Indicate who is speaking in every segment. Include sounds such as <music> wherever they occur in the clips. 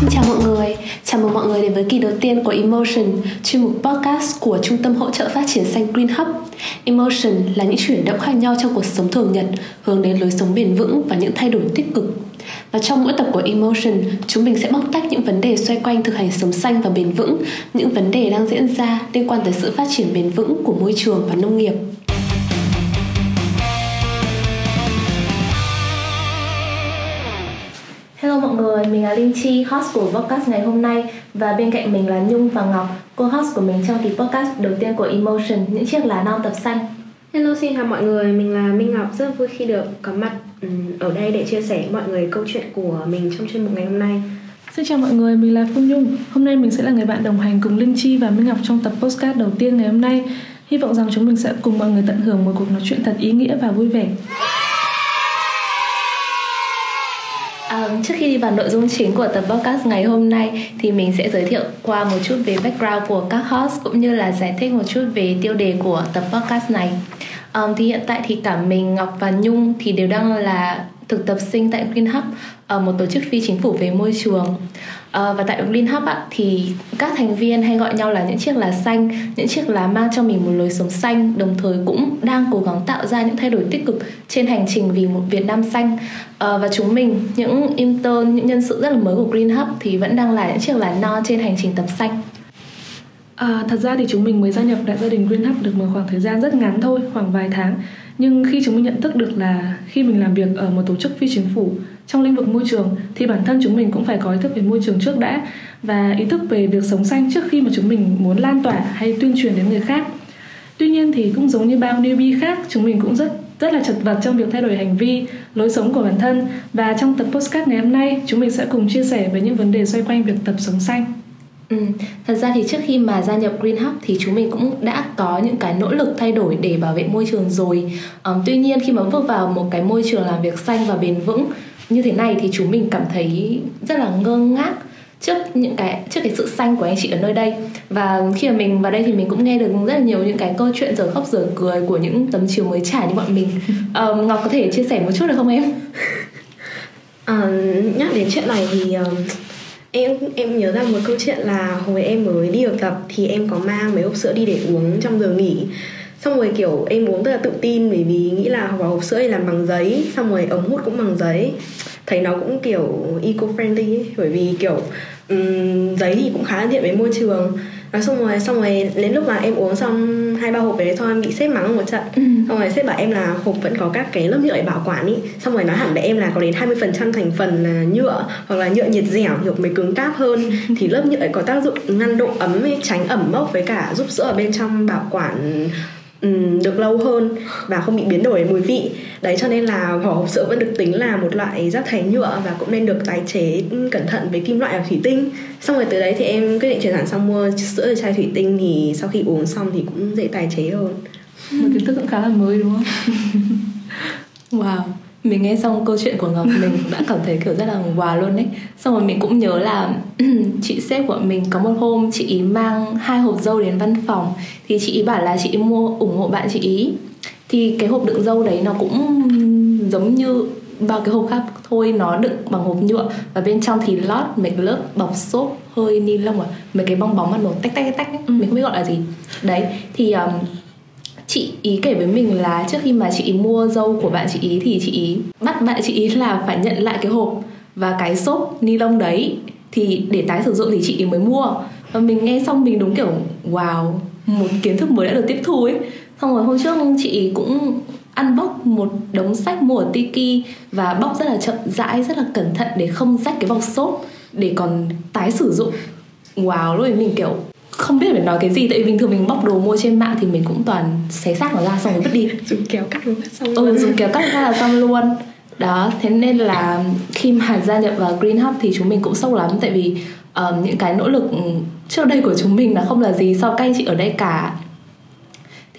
Speaker 1: xin Chào mừng mọi người đến với kỳ đầu tiên của Emotion, chuyên mục podcast của Trung tâm Hỗ trợ Phát triển Xanh Green Hub. Emotion là những chuyển động khác nhau trong cuộc sống thường nhật, hướng đến lối sống bền vững và những thay đổi tích cực. Và trong mỗi tập của Emotion, chúng mình sẽ bóc tách những vấn đề xoay quanh thực hành sống xanh và bền vững, những vấn đề đang diễn ra liên quan tới sự phát triển bền vững của môi trường và nông nghiệp. Người, mình là Linh Chi, host của podcast ngày hôm nay và bên cạnh mình là Nhung và Ngọc, co-host của mình trong kỳ podcast đầu tiên của Emotion, những chiếc lá non tập xanh.
Speaker 2: Hello xin chào mọi người, mình là Minh Ngọc rất vui khi được có mặt ở đây để chia sẻ mọi người câu chuyện của mình trong chuyên mục ngày hôm nay.
Speaker 3: Xin chào mọi người, mình là Phương Nhung. Hôm nay mình sẽ là người bạn đồng hành cùng Linh Chi và Minh Ngọc trong tập podcast đầu tiên ngày hôm nay. Hy vọng rằng chúng mình sẽ cùng mọi người tận hưởng một cuộc nói chuyện thật ý nghĩa và vui vẻ.
Speaker 1: À, trước khi đi vào nội dung chính của tập podcast ngày hôm nay thì mình sẽ giới thiệu qua một chút về background của các host cũng như là giải thích một chút về tiêu đề của tập podcast này. Um, thì hiện tại thì cả mình Ngọc và Nhung thì đều đang là thực tập sinh tại Green Hub, ờ, một tổ chức phi chính phủ về môi trường. Ờ, và tại Green Hub ạ, thì các thành viên hay gọi nhau là những chiếc lá xanh, những chiếc lá mang cho mình một lối sống xanh, đồng thời cũng đang cố gắng tạo ra những thay đổi tích cực trên hành trình vì một Việt Nam xanh. À, và chúng mình, những intern, những nhân sự rất là mới của Green Hub thì vẫn đang là những chiếc lá non trên hành trình tập xanh.
Speaker 3: À, thật ra thì chúng mình mới gia nhập đại gia đình Green Hub được một khoảng thời gian rất ngắn thôi, khoảng vài tháng. Nhưng khi chúng mình nhận thức được là khi mình làm việc ở một tổ chức phi chính phủ trong lĩnh vực môi trường thì bản thân chúng mình cũng phải có ý thức về môi trường trước đã và ý thức về việc sống xanh trước khi mà chúng mình muốn lan tỏa hay tuyên truyền đến người khác. Tuy nhiên thì cũng giống như bao newbie khác, chúng mình cũng rất rất là chật vật trong việc thay đổi hành vi, lối sống của bản thân và trong tập postcard ngày hôm nay chúng mình sẽ cùng chia sẻ về những vấn đề xoay quanh việc tập sống xanh.
Speaker 1: Ừ, thật ra thì trước khi mà gia nhập Green Hub thì chúng mình cũng đã có những cái nỗ lực thay đổi để bảo vệ môi trường rồi. Um, tuy nhiên khi mà bước vào một cái môi trường làm việc xanh và bền vững như thế này thì chúng mình cảm thấy rất là ngơ ngác trước những cái trước cái sự xanh của anh chị ở nơi đây. Và khi mà mình vào đây thì mình cũng nghe được rất là nhiều những cái câu chuyện giờ khóc giờ cười của những tấm chiều mới trải như bọn mình. Um, <laughs> ngọc có thể chia sẻ một chút được không em?
Speaker 2: À, nhắc đến chuyện này thì um, em em nhớ ra một câu chuyện là hồi em mới đi được tập thì em có mang mấy hộp sữa đi để uống trong giờ nghỉ xong rồi kiểu em uống rất là tự tin bởi vì nghĩ là vào hộp sữa này làm bằng giấy. Xong rồi ống hút cũng bằng giấy. Thấy nó cũng kiểu eco friendly ấy, bởi vì kiểu um, giấy thì cũng khá là tiện với môi trường. Và xong rồi xong rồi đến lúc mà em uống xong hai ba hộp đấy thôi em bị sếp mắng một trận. Ừ. xong rồi sếp bảo em là hộp vẫn có các cái lớp nhựa để bảo quản ý. Xong rồi nói hẳn với em là có đến 20% thành phần là nhựa hoặc là nhựa nhiệt dẻo kiểu mới cứng cáp hơn. <laughs> Thì lớp nhựa có tác dụng ngăn độ ấm tránh ẩm mốc với cả giúp sữa ở bên trong bảo quản um, được lâu hơn và không bị biến đổi mùi vị. Đấy cho nên là vỏ hộp sữa vẫn được tính là một loại rác thải nhựa và cũng nên được tái chế cẩn thận với kim loại và thủy tinh. Xong rồi từ đấy thì em quyết định chuyển hẳn sang mua sữa ở chai thủy tinh thì sau khi uống xong thì cũng dễ tái chế hơn.
Speaker 3: Một kiến thức cũng khá là mới đúng không? <laughs>
Speaker 1: Wow mình nghe xong câu chuyện của ngọc mình đã cảm thấy kiểu rất là wow luôn đấy xong rồi mình cũng nhớ là <clears throat> chị sếp của mình có một hôm chị ý mang hai hộp dâu đến văn phòng. Thì chị ý bảo là chị ý mua ủng hộ bạn chị ý. Thì cái hộp đựng dâu đấy nó cũng giống như bao cái hộp khác thôi nó đựng bằng hộp nhựa. Và bên trong thì lót mấy cái lớp bọc xốp hơi ni lông à mấy cái bong bóng mà nổ tách tách tách ấy. Ừ. mình không biết gọi là gì. Đấy thì um, chị ý kể với mình là trước khi mà chị ý mua dâu của bạn chị ý thì chị ý bắt bạn chị ý là phải nhận lại cái hộp và cái xốp ni lông đấy. Thì để tái sử dụng thì chị ý mới mua. Và mình nghe xong mình đúng kiểu, wow, một kiến thức mới đã được tiếp thu ấy. Xong rồi hôm trước chị ý cũng ăn bóc một đống sách mua ở Tiki và bóc rất là chậm rãi, rất là cẩn thận để không rách cái bọc xốp để còn tái sử dụng. Wow, lúc ấy mình kiểu không biết phải nói cái gì tại vì bình thường mình bóc đồ mua trên mạng thì mình cũng toàn xé xác nó ra xong rồi vứt đi. <laughs>
Speaker 2: Dùng kéo cắt luôn xong
Speaker 1: ừ, luôn. ừ, dùng kéo cắt ra là xong luôn. Đó thế nên là khi mà gia nhập vào Green Hub thì chúng mình cũng sốc lắm tại vì um, những cái nỗ lực trước đây của chúng mình là không là gì với các anh chị ở đây cả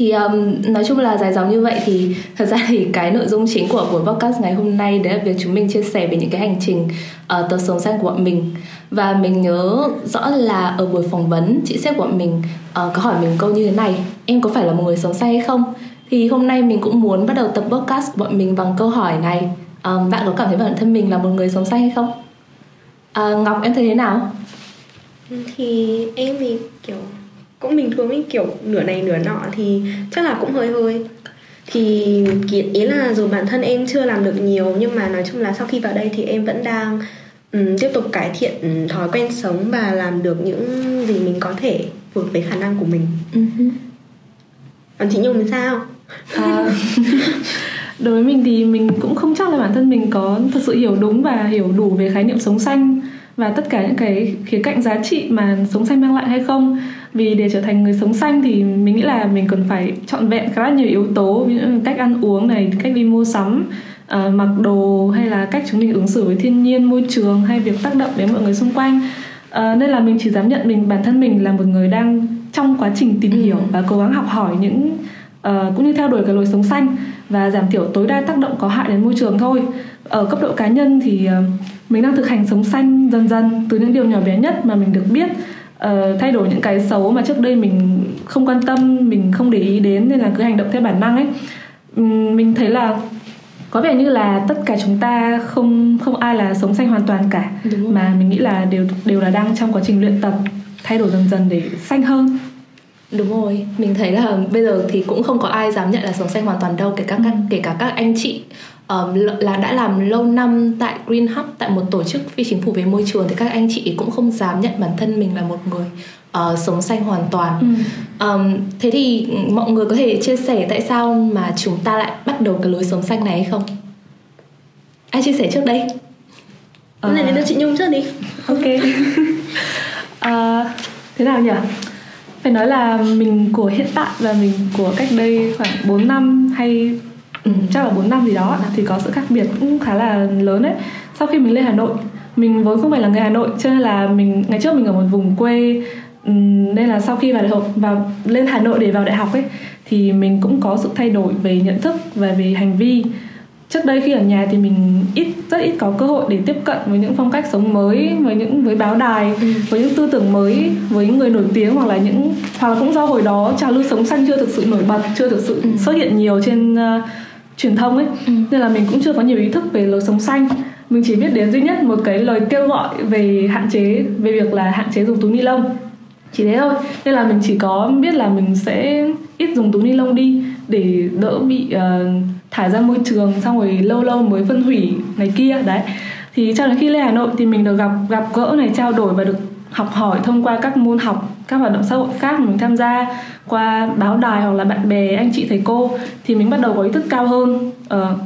Speaker 1: thì um, nói chung là dài dòng như vậy thì thật ra thì cái nội dung chính của buổi podcast ngày hôm nay đấy là việc chúng mình chia sẻ về những cái hành trình uh, tờ sống xanh của bọn mình. Và mình nhớ rõ là ở buổi phỏng vấn chị sếp của bọn mình uh, có hỏi mình câu như thế này em có phải là một người sống xanh hay không? Thì hôm nay mình cũng muốn bắt đầu tập podcast của bọn mình bằng câu hỏi này. Um, bạn có cảm thấy bản thân mình là một người sống xanh hay không? Uh, ngọc em thấy thế nào?
Speaker 2: Thì em thì kiểu cũng bình thường ấy kiểu nửa này nửa nọ thì chắc là cũng hơi hơi. Thì ý là dù bản thân em chưa làm được nhiều nhưng mà nói chung là sau khi vào đây thì em vẫn đang um, tiếp tục cải thiện thói quen sống và làm được những gì mình có thể vượt với khả năng của mình. Uh-huh. còn chị nhung thì sao? À, <laughs>
Speaker 3: đối với mình thì mình cũng không chắc là bản thân mình có thật sự hiểu đúng và hiểu đủ về khái niệm sống xanh và tất cả những cái khía cạnh giá trị mà sống xanh mang lại hay không vì để trở thành người sống xanh thì mình nghĩ là mình cần phải trọn vẹn khá là nhiều yếu tố ví dụ cách ăn uống này cách đi mua sắm uh, mặc đồ hay là cách chúng mình ứng xử với thiên nhiên môi trường hay việc tác động đến mọi người xung quanh. Uh, nên là mình chỉ dám nhận mình bản thân mình là một người đang trong quá trình tìm hiểu ừ. và cố gắng học hỏi những uh, cũng như theo đuổi cái lối sống xanh và giảm thiểu tối đa tác động có hại đến môi trường thôi. Ở cấp độ cá nhân thì uh, mình đang thực hành sống xanh dần dần từ những điều nhỏ bé nhất mà mình được biết uh, thay đổi những cái xấu mà trước đây mình không quan tâm mình không để ý đến nên là cứ hành động theo bản năng ấy. Um, mình thấy là có vẻ như là tất cả chúng ta không không ai là sống xanh hoàn toàn cả. Mà mình nghĩ là đều đều là đang trong quá trình luyện tập thay đổi dần dần để xanh hơn.
Speaker 1: Đúng rồi mình thấy là bây giờ thì cũng không có ai dám nhận là sống xanh hoàn toàn đâu kể cả các ừ. kể cả các anh chị um, là đã làm lâu năm tại Green Hub tại một tổ chức phi chính phủ về môi trường thì các anh chị cũng không dám nhận bản thân mình là một người uh, sống xanh hoàn toàn. Ừ. Um, thế thì mọi người có thể chia sẻ tại sao mà chúng ta lại bắt đầu cái lối sống xanh này hay không? Ai chia sẻ trước đây?
Speaker 2: Uh... Này đến cho chị Nhung trước đi.
Speaker 3: Ok. uh, <laughs> thế nào nhỉ? Phải nói là mình của hiện tại và mình của cách đây khoảng 4 năm hay ừ, chắc là 4 năm gì đó thì có sự khác biệt cũng khá là lớn đấy sau khi mình lên Hà Nội mình vốn không phải là người Hà Nội cho nên là mình ngày trước mình ở một vùng quê nên là sau khi vào đại học vào lên Hà Nội để vào đại học ấy thì mình cũng có sự thay đổi về nhận thức và về hành vi trước đây khi ở nhà thì mình ít rất ít có cơ hội để tiếp cận với những phong cách sống mới với những với báo đài ừ. với những tư tưởng mới với người nổi tiếng hoặc là những hoặc là cũng do hồi đó trào lưu sống xanh chưa thực sự nổi bật chưa thực sự ừ. xuất hiện nhiều trên uh, truyền thông ấy. Ừ. nên là mình cũng chưa có nhiều ý thức về lối sống xanh. Mình chỉ biết đến duy nhất một cái lời kêu gọi về hạn chế về việc là hạn chế dùng túi ni lông. Chỉ thế thôi. Nên là mình chỉ có biết là mình sẽ ít dùng túi ni lông đi để đỡ bị uh, thải ra môi trường xong rồi lâu lâu mới phân hủy này kia. Đấy. Thì cho đến khi lên Hà Nội thì mình được gặp gặp gỡ này trao đổi và được học hỏi thông qua các môn học các hoạt động xã hội khác mà mình tham gia qua báo đài hoặc là bạn bè anh chị thầy cô thì mình bắt đầu có ý thức cao hơn uh,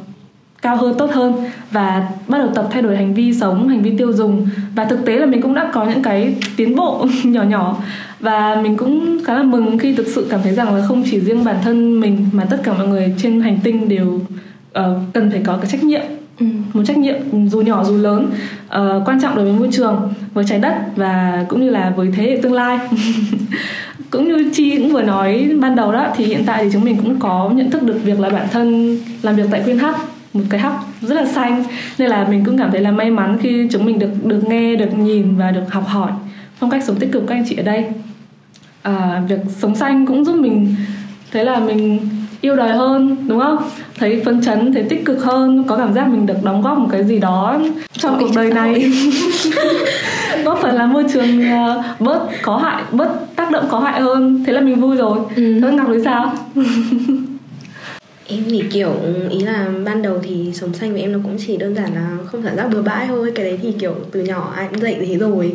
Speaker 3: cao hơn tốt hơn và bắt đầu tập thay đổi hành vi sống hành vi tiêu dùng. Và thực tế là mình cũng đã có những cái tiến bộ <laughs> nhỏ nhỏ và mình cũng khá là mừng khi thực sự cảm thấy rằng là không chỉ riêng bản thân mình mà tất cả mọi người trên hành tinh đều uh, cần phải có cái trách nhiệm một trách nhiệm dù nhỏ dù lớn uh, quan trọng đối với môi trường với trái đất và cũng như là với thế hệ tương lai. <laughs> Cũng như chi cũng vừa nói ban đầu đó thì hiện tại thì chúng mình cũng có nhận thức được việc là bản thân làm việc tại Quyên hắc một cái hắc rất là xanh nên là mình cũng cảm thấy là may mắn khi chúng mình được được nghe được nhìn và được học hỏi phong cách sống tích cực các anh chị ở đây. À, việc sống xanh cũng giúp mình thấy là mình yêu đời hơn đúng không? Thấy phấn chấn thấy tích cực hơn có cảm giác mình được đóng góp một cái gì đó trong cuộc đời này. <laughs> Góp phần làm môi trường ờ, bớt có hại bớt tác động có hại hơn thế là mình vui rồi. Ừ. thế ngọc thấy sao? <laughs>
Speaker 2: Em thì kiểu ý là ban đầu thì sống xanh với em nó cũng chỉ đơn giản là không xả rác bừa bãi thôi. Cái đấy thì kiểu từ nhỏ ai cũng dạy thế rồi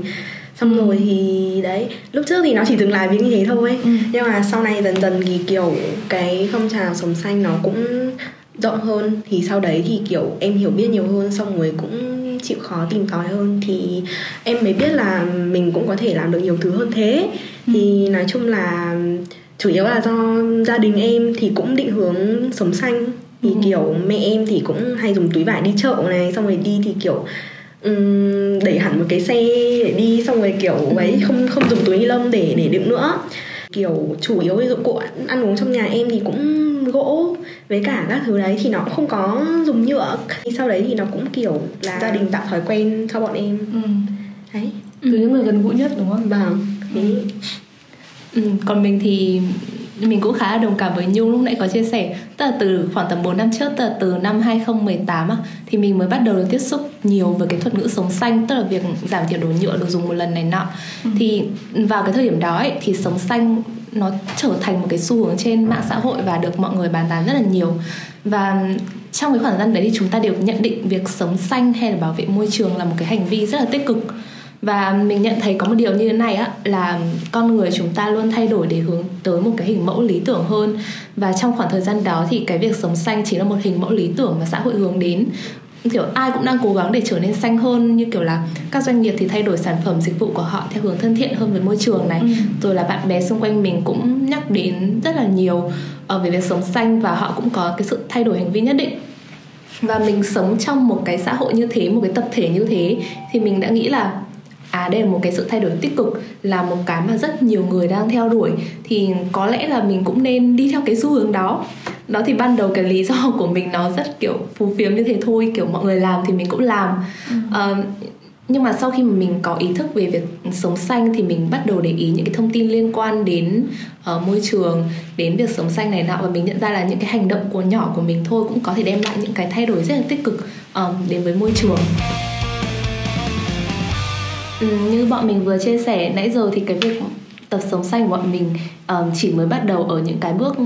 Speaker 2: xong rồi thì đấy lúc trước thì nó chỉ dừng lại với như thế thôi ừ. nhưng mà sau này dần dần thì kiểu cái phong trào sống xanh nó cũng rộng hơn thì sau đấy thì kiểu em hiểu biết nhiều hơn xong rồi cũng chịu khó tìm tòi hơn thì em mới biết là mình cũng có thể làm được nhiều thứ hơn thế ừ. thì nói chung là chủ yếu là do gia đình em thì cũng định hướng sống xanh thì ừ. kiểu mẹ em thì cũng hay dùng túi vải đi chợ này xong rồi đi thì kiểu um, đẩy hẳn một cái xe để đi xong rồi kiểu ừ. ấy không không dùng túi ni lông để để đựng nữa kiểu chủ yếu dụng cụ ăn uống trong nhà em thì cũng gỗ với cả các thứ đấy thì nó cũng không có dùng nhựa sau đấy thì nó cũng kiểu là gia đình tạo thói quen cho bọn em ừ.
Speaker 3: đấy từ những người gần gũi nhất đúng không
Speaker 2: vâng
Speaker 1: ừ. Ừ, còn mình thì mình cũng khá là đồng cảm với Nhung lúc nãy có chia sẻ. Tức là từ khoảng tầm 4 năm trước tức là từ năm 2018 á, thì mình mới bắt đầu được tiếp xúc nhiều với cái thuật ngữ sống xanh tức là việc giảm thiểu đồ nhựa được dùng một lần này nọ. Ừ. thì vào cái thời điểm đó ấy, thì sống xanh nó trở thành một cái xu hướng trên mạng xã hội và được mọi người bàn tán rất là nhiều. Và trong cái khoảng thời gian đấy thì chúng ta đều nhận định việc sống xanh hay là bảo vệ môi trường là một cái hành vi rất là tích cực và mình nhận thấy có một điều như thế này á là con người chúng ta luôn thay đổi để hướng tới một cái hình mẫu lý tưởng hơn. Và trong khoảng thời gian đó thì cái việc sống xanh chỉ là một hình mẫu lý tưởng mà xã hội hướng đến. Kiểu ai cũng đang cố gắng để trở nên xanh hơn như kiểu là các doanh nghiệp thì thay đổi sản phẩm dịch vụ của họ theo hướng thân thiện hơn với môi trường này. Ừ. rồi là bạn bè xung quanh mình cũng nhắc đến rất là nhiều ở về việc sống xanh và họ cũng có cái sự thay đổi hành vi nhất định. Và mình sống trong một cái xã hội như thế một cái tập thể như thế thì mình đã nghĩ là à đây là một cái sự thay đổi tích cực là một cái mà rất nhiều người đang theo đuổi. Thì có lẽ là mình cũng nên đi theo cái xu hướng đó. Đó thì ban đầu cái lý do <laughs> của mình nó rất kiểu phù phiếm như thế thôi kiểu mọi người làm thì mình cũng làm. Ừ. uh, nhưng mà sau khi mà mình có ý thức về việc sống xanh thì mình bắt đầu để ý những cái thông tin liên quan đến uh, môi trường đến việc sống xanh này nọ. Và mình nhận ra là những cái hành động của nhỏ của mình thôi cũng có thể đem lại những cái thay đổi rất là tích cực um, đến với môi trường Ừ, như bọn mình vừa chia sẻ nãy giờ thì cái việc tập sống xanh của bọn mình um, chỉ mới bắt đầu ở những cái bước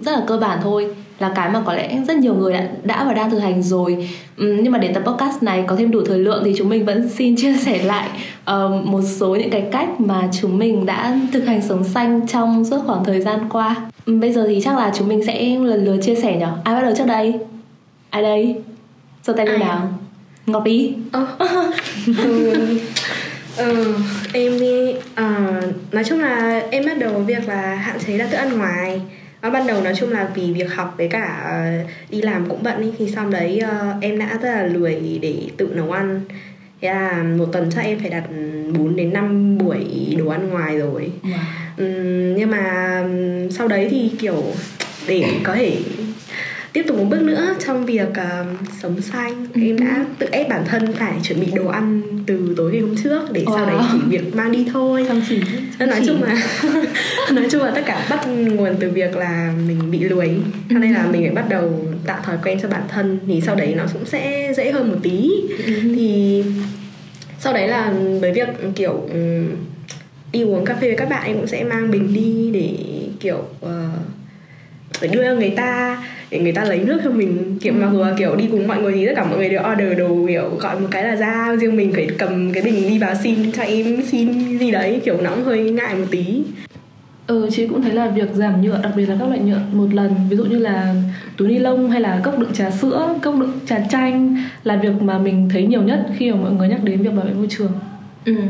Speaker 1: rất là cơ bản thôi là cái mà có lẽ rất nhiều người đã, đã và đang thực hành rồi. Um, nhưng mà để tập podcast này có thêm đủ thời lượng thì chúng mình vẫn <laughs> xin chia sẻ lại um, một số những cái cách mà chúng mình đã thực hành sống xanh trong suốt khoảng thời gian qua. Um, bây giờ thì chắc là chúng mình sẽ lần lượt chia sẻ nhở ai bắt đầu trước đây? Ai đây? Giơ tay lên nào. Ngọc đi <laughs>
Speaker 2: Ừ, em đi uh, nói chung là em bắt đầu việc là hạn chế ra thức ăn ngoài. Nó ban đầu nói chung là vì việc học với cả uh, đi làm cũng bận ý, thì sau đấy uh, em đã rất là lười để tự nấu ăn. Thế là một tuần chắc em phải đặt 4 đến 5 buổi đồ ăn ngoài rồi. Wow. um, nhưng mà sau đấy thì kiểu để có thể tiếp tục một bước nữa trong việc uh, sống xanh ừ. em đã tự ép bản thân phải chuẩn bị đồ ăn từ tối ngày hôm trước để wow. sau đấy chỉ việc mang đi thôi
Speaker 3: Chăm chỉ.
Speaker 2: nói chung là <laughs> nói chung là tất cả bắt nguồn từ việc là mình bị lười cho nên là mình phải bắt đầu tạo thói quen cho bản thân thì sau đấy nó cũng sẽ dễ hơn một tí ừ. thì sau đấy là với việc kiểu đi uống cà phê với các bạn em cũng sẽ mang bình đi để kiểu uh, phải đưa người ta để người ta lấy nước cho mình. Kiểu mặc dù là kiểu đi cùng mọi người thì tất cả mọi người đều order đồ kiểu gọi một cái là ra. Riêng mình phải cầm cái bình đi vào xin cho em xin gì đấy kiểu nó cũng hơi ngại một tí.
Speaker 3: Ừ, chị cũng thấy là việc giảm nhựa, đặc biệt là các loại nhựa một lần Ví dụ như là túi ni lông hay là cốc đựng trà sữa, cốc đựng trà chanh Là việc mà mình thấy nhiều nhất khi mà mọi người nhắc đến việc bảo vệ môi trường.
Speaker 1: Ừ.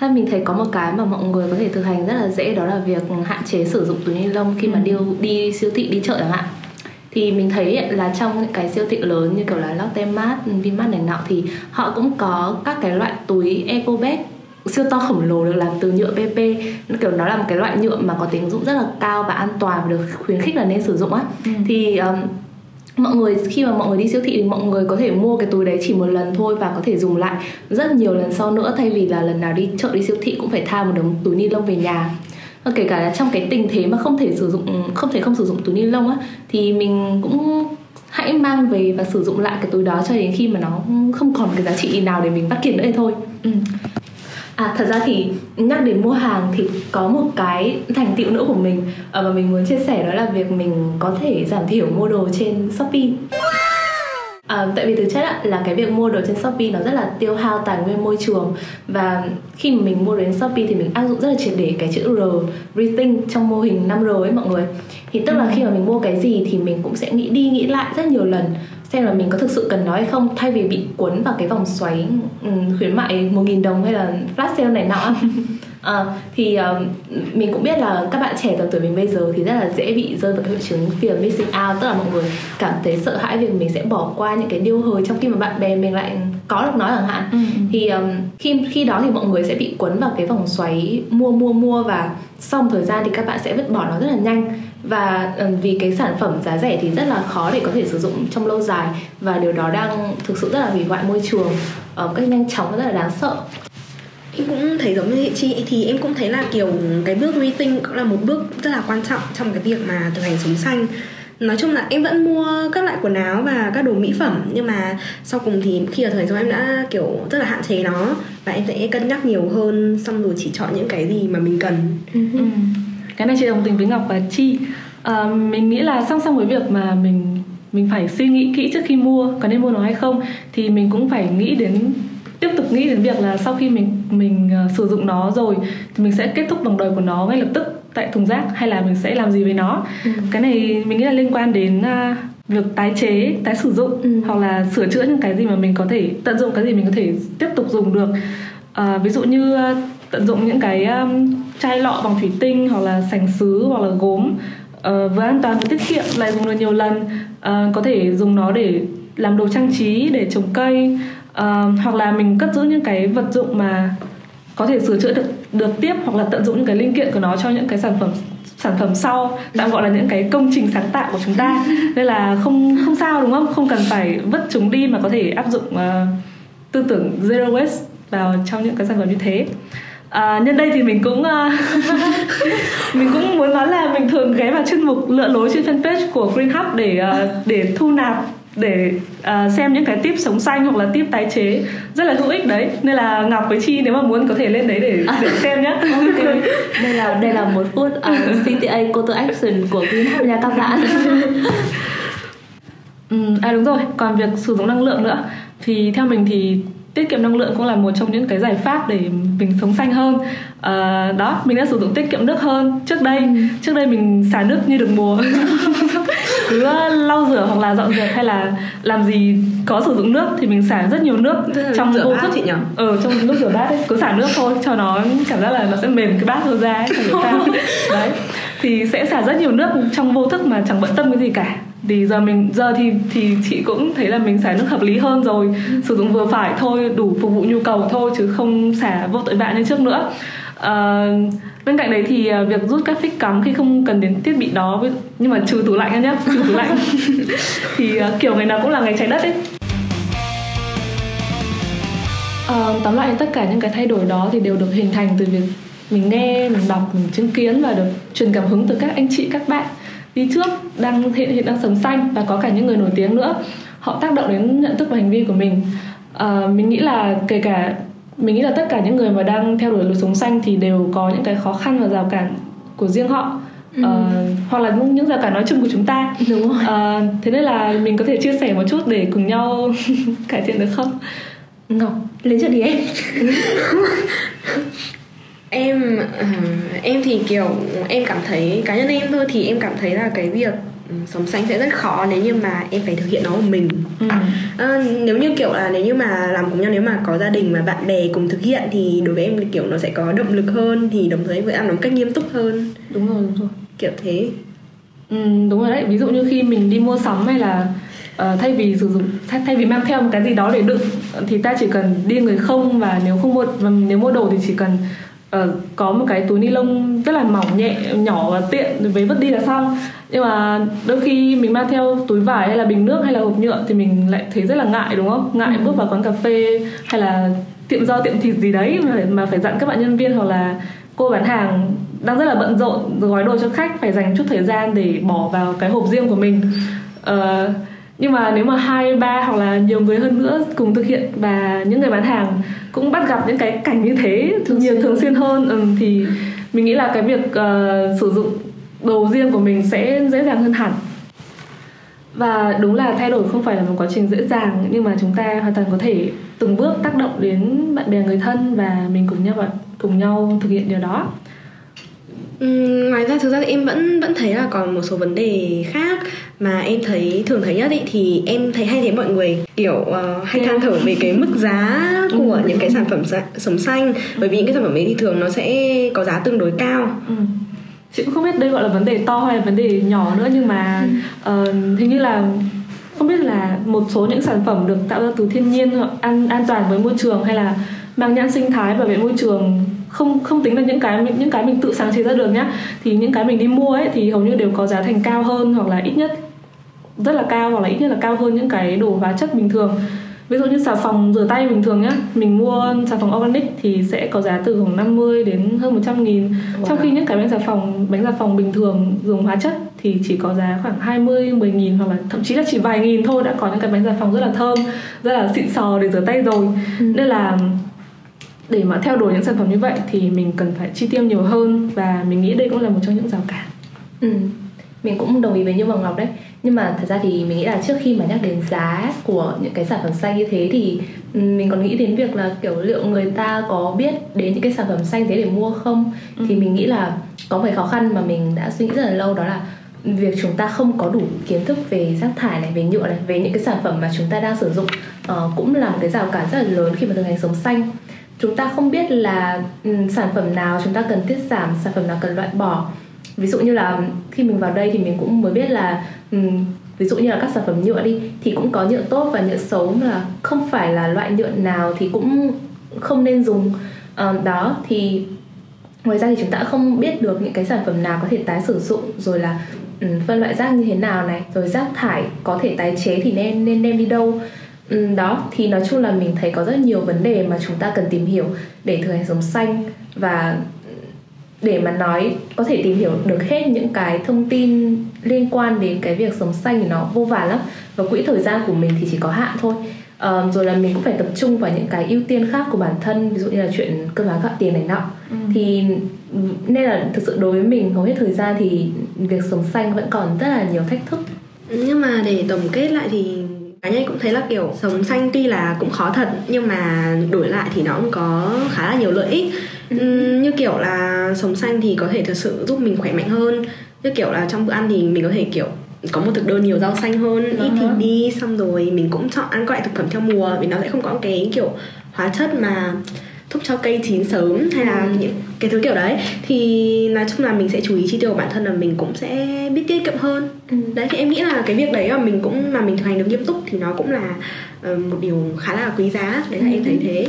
Speaker 1: Thế mình thấy có một cái mà mọi người có thể thực hành rất là dễ đó là việc hạn chế sử dụng túi ni lông khi mà ừ. đi đi siêu thị đi chợ chẳng hạn thì mình thấy là trong những cái siêu thị lớn như kiểu là Lotte Mart, Vinmart này nọ thì họ cũng có các cái loại túi eco bag siêu to khổng lồ được làm từ nhựa PP kiểu nó là một cái loại nhựa mà có tính dụng rất là cao và an toàn và được khuyến khích là nên sử dụng á ừ. thì um, mọi người, khi mà mọi người đi siêu thị thì mọi người có thể mua cái túi đấy chỉ một lần thôi và có thể dùng lại rất nhiều lần sau nữa. Thay vì là lần nào đi chợ đi siêu thị cũng phải tha một đống túi ni lông về nhà. Và kể cả là trong cái tình thế mà không thể sử dụng, không thể không sử dụng túi ni lông á, thì mình cũng hãy mang về và sử dụng lại cái túi đó cho đến khi mà nó không còn cái giá trị nào để mình bắt kiệt nữa thì thôi. Ừ. À thật ra thì nhắc đến mua hàng thì có một cái thành tựu nữa của mình à, mà mình muốn chia sẻ đó là việc mình có thể giảm thiểu mua đồ trên Shopee. À, tại vì thực chất á, là cái việc mua đồ trên Shopee nó rất là tiêu hao tài nguyên môi trường và khi mà mình mua đến Shopee thì mình áp dụng rất là triệt để cái chữ R rethink trong mô hình 5R ấy mọi người thì tức là ừ. khi mà mình mua cái gì thì mình cũng sẽ nghĩ đi nghĩ lại rất nhiều lần xem là mình có thực sự cần nó hay không thay vì bị cuốn vào cái vòng xoáy um, khuyến mại một nghìn đồng hay là flash sale này nọ. À, <laughs> thì um, mình cũng biết là các bạn trẻ tầm tuổi mình bây giờ thì rất là dễ bị rơi vào cái hội chứng fear missing out tức là mọi người cảm thấy sợ hãi việc mình sẽ bỏ qua những cái điều hời trong khi mà bạn bè mình lại có được nó chẳng hạn ừ. ừ. thì um, khi khi đó thì mọi người sẽ bị cuốn vào cái vòng xoáy mua mua mua và sau một thời gian thì các bạn sẽ vứt bỏ nó rất là nhanh và um, vì cái sản phẩm giá rẻ thì rất là khó để có thể sử dụng trong lâu dài và điều đó đang thực sự rất là hủy hoại môi trường uh, cách nhanh chóng và rất là đáng sợ
Speaker 2: em cũng thấy giống như chị thì em cũng thấy là kiểu cái bước rethink cũng là một bước rất là quan trọng trong cái việc mà thực hành sống xanh nói chung là em vẫn mua các loại quần áo và các đồ mỹ phẩm nhưng mà sau cùng thì khi ở thời gian em đã kiểu rất là hạn chế nó và em sẽ cân nhắc nhiều hơn xong rồi chỉ chọn những cái gì mà mình cần.
Speaker 3: Ừ. cái này chị đồng tình với ngọc và chi à, mình nghĩ là song song với việc mà mình mình phải suy nghĩ kỹ trước khi mua có nên mua nó hay không thì mình cũng phải nghĩ đến tiếp tục nghĩ đến việc là sau khi mình mình uh, sử dụng nó rồi thì mình sẽ kết thúc vòng đời của nó ngay lập tức tại thùng rác hay là mình sẽ làm gì với nó ừ. cái này mình nghĩ là liên quan đến uh, việc tái chế tái sử dụng ừ. hoặc là sửa chữa những cái gì mà mình có thể tận dụng cái gì mình có thể tiếp tục dùng được uh, ví dụ như uh, tận dụng những cái um, chai lọ bằng thủy tinh hoặc là sành sứ hoặc là gốm uh, vừa an toàn vừa tiết kiệm lại dùng được nhiều lần uh, có thể dùng nó để làm đồ trang trí để trồng cây uh, hoặc là mình cất giữ những cái vật dụng mà có thể sửa chữa được được tiếp hoặc là tận dụng những cái linh kiện của nó cho những cái sản phẩm sản phẩm sau tạm gọi là những cái công trình sáng tạo của chúng ta. <laughs> Nên là không không sao đúng không? Không cần phải vứt chúng đi mà có thể áp dụng uh, tư tưởng zero waste vào trong những cái sản phẩm như thế. À, nhân đây thì mình cũng uh, <laughs> mình cũng muốn nói là mình thường ghé vào chuyên mục lựa lối trên fanpage của Green Hub để uh, để thu nạp để uh, xem những cái tip sống xanh hoặc là tip tái chế. Rất là hữu ích đấy. Nên là ngọc với chi nếu mà muốn có thể lên đấy để để <laughs> xem nhé
Speaker 1: okay. đây là đây là một phút uh, CTA call to action của Green nha các bạn. <laughs>
Speaker 3: Ừ, à đúng rồi. Còn việc sử dụng năng lượng nữa. Thì theo mình thì tiết kiệm năng lượng cũng là một trong những cái giải pháp để mình sống xanh hơn. À, đó mình đã sử dụng tiết kiệm nước hơn trước đây. Ừ. trước đây mình xả nước như được mùa <laughs> cứ lau rửa hoặc là dọn dẹp hay là làm gì có sử dụng nước thì mình xả rất nhiều nước trong
Speaker 2: vô thức. chị nhỉ?
Speaker 3: ờ trong nước rửa bát ấy cứ xả nước thôi cho nó cảm giác là nó sẽ mềm cái bát ra ấy, <laughs> đấy thì sẽ xả rất nhiều nước trong vô thức mà chẳng bận tâm cái gì cả. Thì giờ mình giờ thì thì chị cũng thấy là mình xả nước hợp lý hơn rồi. Sử dụng vừa phải thôi đủ phục vụ nhu cầu thôi chứ không xả vô tội vạ như trước nữa. À, bên cạnh đấy thì à, việc rút các phích cắm khi không cần đến thiết bị đó nhưng mà trừ tủ lạnh nhé trừ tủ lạnh. <laughs> Thì à, kiểu ngày nào cũng là ngày trái đất ấy. À, tóm lại tất cả những cái thay đổi đó thì đều được hình thành từ việc mình nghe mình đọc mình chứng kiến và được truyền cảm hứng từ các anh chị các bạn đi trước đang hiện hiện đang sống xanh và có cả những người nổi tiếng nữa. Họ tác động đến nhận thức và hành vi của mình. À, mình nghĩ là kể cả mình nghĩ là tất cả những người mà đang theo đuổi lối sống xanh thì đều có những cái khó khăn và rào cản của riêng họ. Ừ. uh, hoặc là những, những rào cản nói chung của chúng ta.
Speaker 1: Đúng rồi.
Speaker 3: Uh, thế nên là mình có thể chia sẻ một chút để cùng nhau <laughs> cải thiện được không?
Speaker 1: Ngọc lấy chuyện đi em.
Speaker 2: Em uh, em thì kiểu em cảm thấy cá nhân em thôi thì em cảm thấy là cái việc sống xanh sẽ rất khó nếu như mà em phải thực hiện nó một mình. Ừ. à, nếu như kiểu là nếu như mà làm cùng nhau nếu mà có gia đình và bạn bè cùng thực hiện thì đối với em kiểu nó sẽ có động lực hơn thì đồng thời với làm nó một cách nghiêm túc hơn.
Speaker 3: Đúng rồi đúng rồi.
Speaker 2: Kiểu thế.
Speaker 3: Ừ, đúng rồi đấy. Ví dụ như khi mình đi mua sắm hay là uh, thay vì sử dụng thay, thay vì mang theo một cái gì đó để đựng thì ta chỉ cần đi người không và nếu không mua nếu mua đồ thì chỉ cần uh, có một cái túi ni lông rất là mỏng nhẹ nhỏ và tiện với vứt đi là xong nhưng mà đôi khi mình mang theo túi vải hay là bình nước hay là hộp nhựa thì mình lại thấy rất là ngại đúng không? Ngại ừ. bước vào quán cà phê hay là tiệm rau tiệm thịt gì đấy mà, mà phải dặn các bạn nhân viên hoặc là cô bán hàng đang rất là bận rộn gói đồ cho khách phải dành chút thời gian để bỏ vào cái hộp riêng của mình. Uh, nhưng mà nếu mà hai ba hoặc là nhiều người hơn nữa cùng thực hiện và những người bán hàng cũng bắt gặp những cái cảnh như thế thường nhiều thường xuyên hơn ừ, thì mình nghĩ là cái việc uh, sử dụng đồ riêng của mình sẽ dễ dàng hơn hẳn và đúng là thay đổi không phải là một quá trình dễ dàng nhưng mà chúng ta hoàn toàn có thể từng bước tác động đến bạn bè người thân và mình cùng nhau cùng nhau thực hiện điều đó
Speaker 2: ngoài ra thực ra thì em vẫn vẫn thấy là còn một số vấn đề khác mà em thấy thường thấy nhất ý, thì em thấy hay thấy mọi người kiểu uh, hay than thở về cái mức giá của ừ. những cái sản phẩm sống xanh bởi vì những cái sản phẩm ấy thì thường nó sẽ có giá tương đối cao
Speaker 3: ừ chị cũng không biết đây gọi là vấn đề to hay là vấn đề nhỏ nữa nhưng mà uh, hình như là không biết là một số những sản phẩm được tạo ra từ thiên nhiên an an toàn với môi trường hay là mang nhãn sinh thái bảo vệ môi trường không không tính là những cái những cái mình tự sáng chế ra được nhá. Thì những cái mình đi mua ấy thì hầu như đều có giá thành cao hơn hoặc là ít nhất rất là cao hoặc là ít nhất là cao hơn những cái đồ hóa chất bình thường ví dụ như xà phòng rửa tay bình thường nhá mình mua xà phòng organic thì sẽ có giá từ khoảng 50 đến hơn 100 nghìn wow. trong khi những cái bánh xà phòng bánh xà phòng bình thường dùng hóa chất thì chỉ có giá khoảng 20 10 nghìn hoặc là thậm chí là chỉ vài nghìn thôi đã có những cái bánh xà phòng rất là thơm rất là xịn sò để rửa tay rồi ừ. nên là để mà theo đuổi những sản phẩm như vậy thì mình cần phải chi tiêu nhiều hơn và mình nghĩ đây cũng là một trong những rào cản
Speaker 1: ừ. mình cũng đồng ý với như bằng ngọc đấy nhưng mà thật ra thì mình nghĩ là trước khi mà nhắc đến giá của những cái sản phẩm xanh như thế thì ừ, mình còn nghĩ đến việc là kiểu liệu người ta có biết đến những cái sản phẩm xanh thế để mua không? Ừ. thì mình nghĩ là có một khó khăn mà mình đã suy nghĩ rất là lâu đó là việc chúng ta không có đủ kiến thức về rác thải này về nhựa này về những cái sản phẩm mà chúng ta đang sử dụng uh, cũng là một cái rào cản rất là lớn khi mà thực hành sống xanh. Chúng ta không biết là um, sản phẩm nào chúng ta cần tiết giảm sản phẩm nào cần loại bỏ ví dụ như là khi mình vào đây thì mình cũng mới biết là um, ví dụ như là các sản phẩm nhựa đi thì cũng có nhựa tốt và nhựa xấu là không phải là loại nhựa nào thì cũng không nên dùng. Uh, đó thì ngoài ra thì chúng ta không biết được những cái sản phẩm nào có thể tái sử dụng rồi là um, phân loại rác như thế nào này rồi rác thải có thể tái chế thì nên nên đem đi đâu. Um, đó thì nói chung là mình thấy có rất nhiều vấn đề mà chúng ta cần tìm hiểu để thực hành sống xanh và để mà nói có thể tìm hiểu được hết những cái thông tin liên quan đến cái việc sống xanh thì nó vô vàn lắm. Và quỹ thời gian của mình thì chỉ có hạn thôi. Uh, rồi là mình cũng phải tập trung vào những cái ưu tiên khác của bản thân ví dụ như là chuyện cơm áo gạo tiền này nọ. Ừ. thì nên là thực sự đối với mình hầu hết thời gian thì việc sống xanh vẫn còn rất là nhiều thách thức.
Speaker 2: Nhưng mà để tổng kết lại thì cá nhân cũng thấy là kiểu sống xanh tuy là cũng khó thật nhưng mà đổi lại thì nó cũng có khá là nhiều lợi ích như kiểu là sống xanh thì có thể thực sự giúp mình khỏe mạnh hơn như kiểu là trong bữa ăn thì mình có thể kiểu có một thực đơn nhiều rau xanh hơn uh-huh. ít thịt đi xong rồi mình cũng chọn ăn các loại thực phẩm theo mùa vì nó sẽ không có cái kiểu hóa chất mà thúc cho cây chín sớm hay là ừ. những cái thứ kiểu đấy thì nói chung là mình sẽ chú ý chi tiêu của bản thân là mình cũng sẽ biết tiết kiệm hơn ừ. đấy thì em nghĩ là cái việc đấy mà mình cũng mà mình thực hành được nghiêm túc thì nó cũng là uh, một điều khá là quý giá đấy là ừ. em thấy thế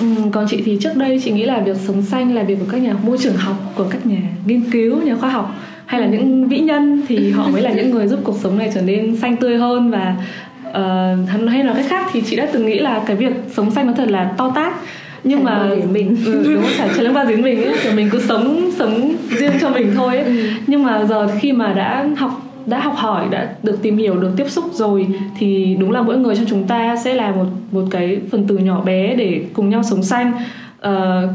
Speaker 3: Ừ, còn chị thì trước đây chị nghĩ là việc sống xanh là việc của các nhà môi trường học của các nhà nghiên cứu nhà khoa học hay là những vĩ nhân thì họ mới là những người giúp cuộc sống này trở nên xanh tươi hơn và uh, hay nói cách khác thì chị đã từng nghĩ là cái việc sống xanh nó thật là to tát. Nhưng mà
Speaker 1: mình.
Speaker 3: ừ, đúng phải chả lưng vào dính mình ấy kiểu mình cứ sống sống riêng cho mình thôi ấy. Ừ. nhưng mà giờ khi mà đã học đã học hỏi đã được tìm hiểu được tiếp xúc rồi thì đúng là mỗi người trong chúng ta sẽ là một một cái phần tử nhỏ bé để cùng nhau sống xanh uh,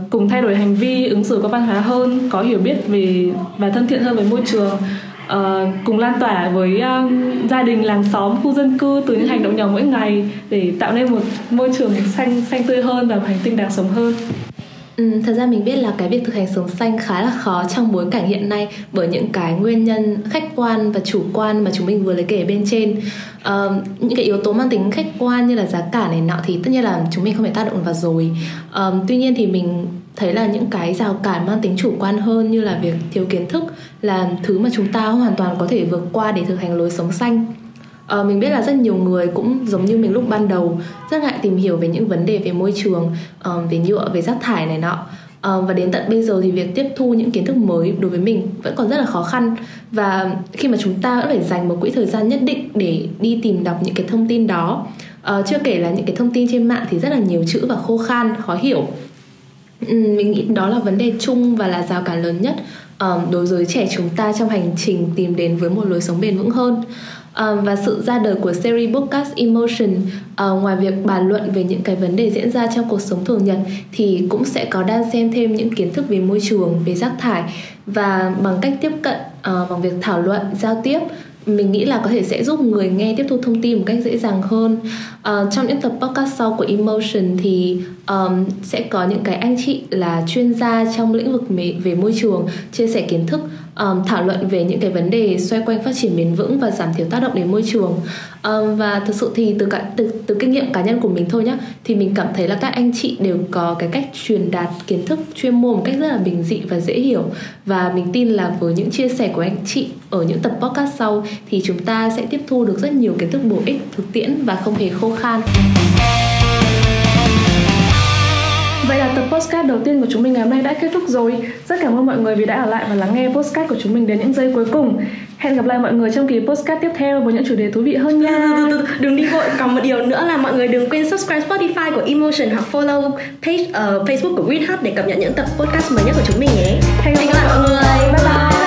Speaker 3: cùng thay đổi hành vi ứng xử có văn hóa hơn có hiểu biết về và thân thiện hơn với môi trường uh, cùng lan tỏa với um, gia đình làng xóm khu dân cư từ những hành động nhỏ mỗi ngày để tạo nên một môi trường xanh xanh tươi hơn và một hành tinh đáng sống hơn.
Speaker 1: Ừ, thật ra mình biết là cái việc thực hành sống xanh khá là khó trong bối cảnh hiện nay bởi những cái nguyên nhân khách quan và chủ quan mà chúng mình vừa lấy kể bên trên. Uh, những cái yếu tố mang tính khách quan như là giá cả này nọ thì tất nhiên là chúng mình không thể tác động vào rồi. Uh, tuy nhiên thì mình thấy là những cái rào cản mang tính chủ quan hơn như là việc thiếu kiến thức là thứ mà chúng ta hoàn toàn có thể vượt qua để thực hành lối sống xanh. Uh, mình biết là rất nhiều người cũng giống như mình lúc ban đầu rất ngại tìm hiểu về những vấn đề về môi trường, uh, về nhựa, về rác thải này nọ. Uh, và đến tận bây giờ thì việc tiếp thu những kiến thức mới đối với mình vẫn còn rất là khó khăn. Và khi mà chúng ta vẫn phải dành một quỹ thời gian nhất định để đi tìm đọc những cái thông tin đó uh, chưa kể là những cái thông tin trên mạng thì rất là nhiều chữ và khô khan khó hiểu. Um, mình nghĩ đó là vấn đề chung và là rào cản lớn nhất um, đối với trẻ chúng ta trong hành trình tìm đến với một lối sống bền vững hơn. Ờ, và sự ra đời của series podcast Emotion uh, ngoài việc bàn luận về những cái vấn đề diễn ra trong cuộc sống thường nhật thì cũng sẽ có đan xem thêm những kiến thức về môi trường về rác thải. Và bằng cách tiếp cận uh, bằng việc thảo luận giao tiếp mình nghĩ là có thể sẽ giúp người nghe tiếp thu thông tin một cách dễ dàng hơn. Uh, trong những tập podcast sau của Emotion thì um, sẽ có những cái anh chị là chuyên gia trong lĩnh vực về môi trường chia sẻ kiến thức um, thảo luận về những cái vấn đề xoay quanh phát triển bền vững và giảm thiểu tác động đến môi trường um, và thực sự thì từ cả từ từ kinh nghiệm cá nhân của mình thôi nhá thì mình cảm thấy là các anh chị đều có cái cách truyền đạt kiến thức chuyên môn một cách rất là bình dị và dễ hiểu và mình tin là với những chia sẻ của anh chị ở những tập podcast sau thì chúng ta sẽ tiếp thu được rất nhiều kiến thức bổ ích thực tiễn và không hề khô khan.
Speaker 3: Vậy là tập postcard đầu tiên của chúng mình ngày hôm nay đã kết thúc rồi. Rất cảm ơn mọi người vì đã ở lại và lắng nghe postcard của chúng mình đến những giây cuối cùng. Hẹn gặp lại mọi người trong kỳ postcard tiếp theo với những chủ đề thú vị hơn nha.
Speaker 2: đừng đi vội. Còn một điều nữa là mọi người đừng quên subscribe Spotify của Emotion hoặc follow page uh, Facebook của Green Hub để cập nhật những tập podcast mới nhất của chúng mình nhé.
Speaker 3: Hẹn gặp lại mọi người. Bye bye.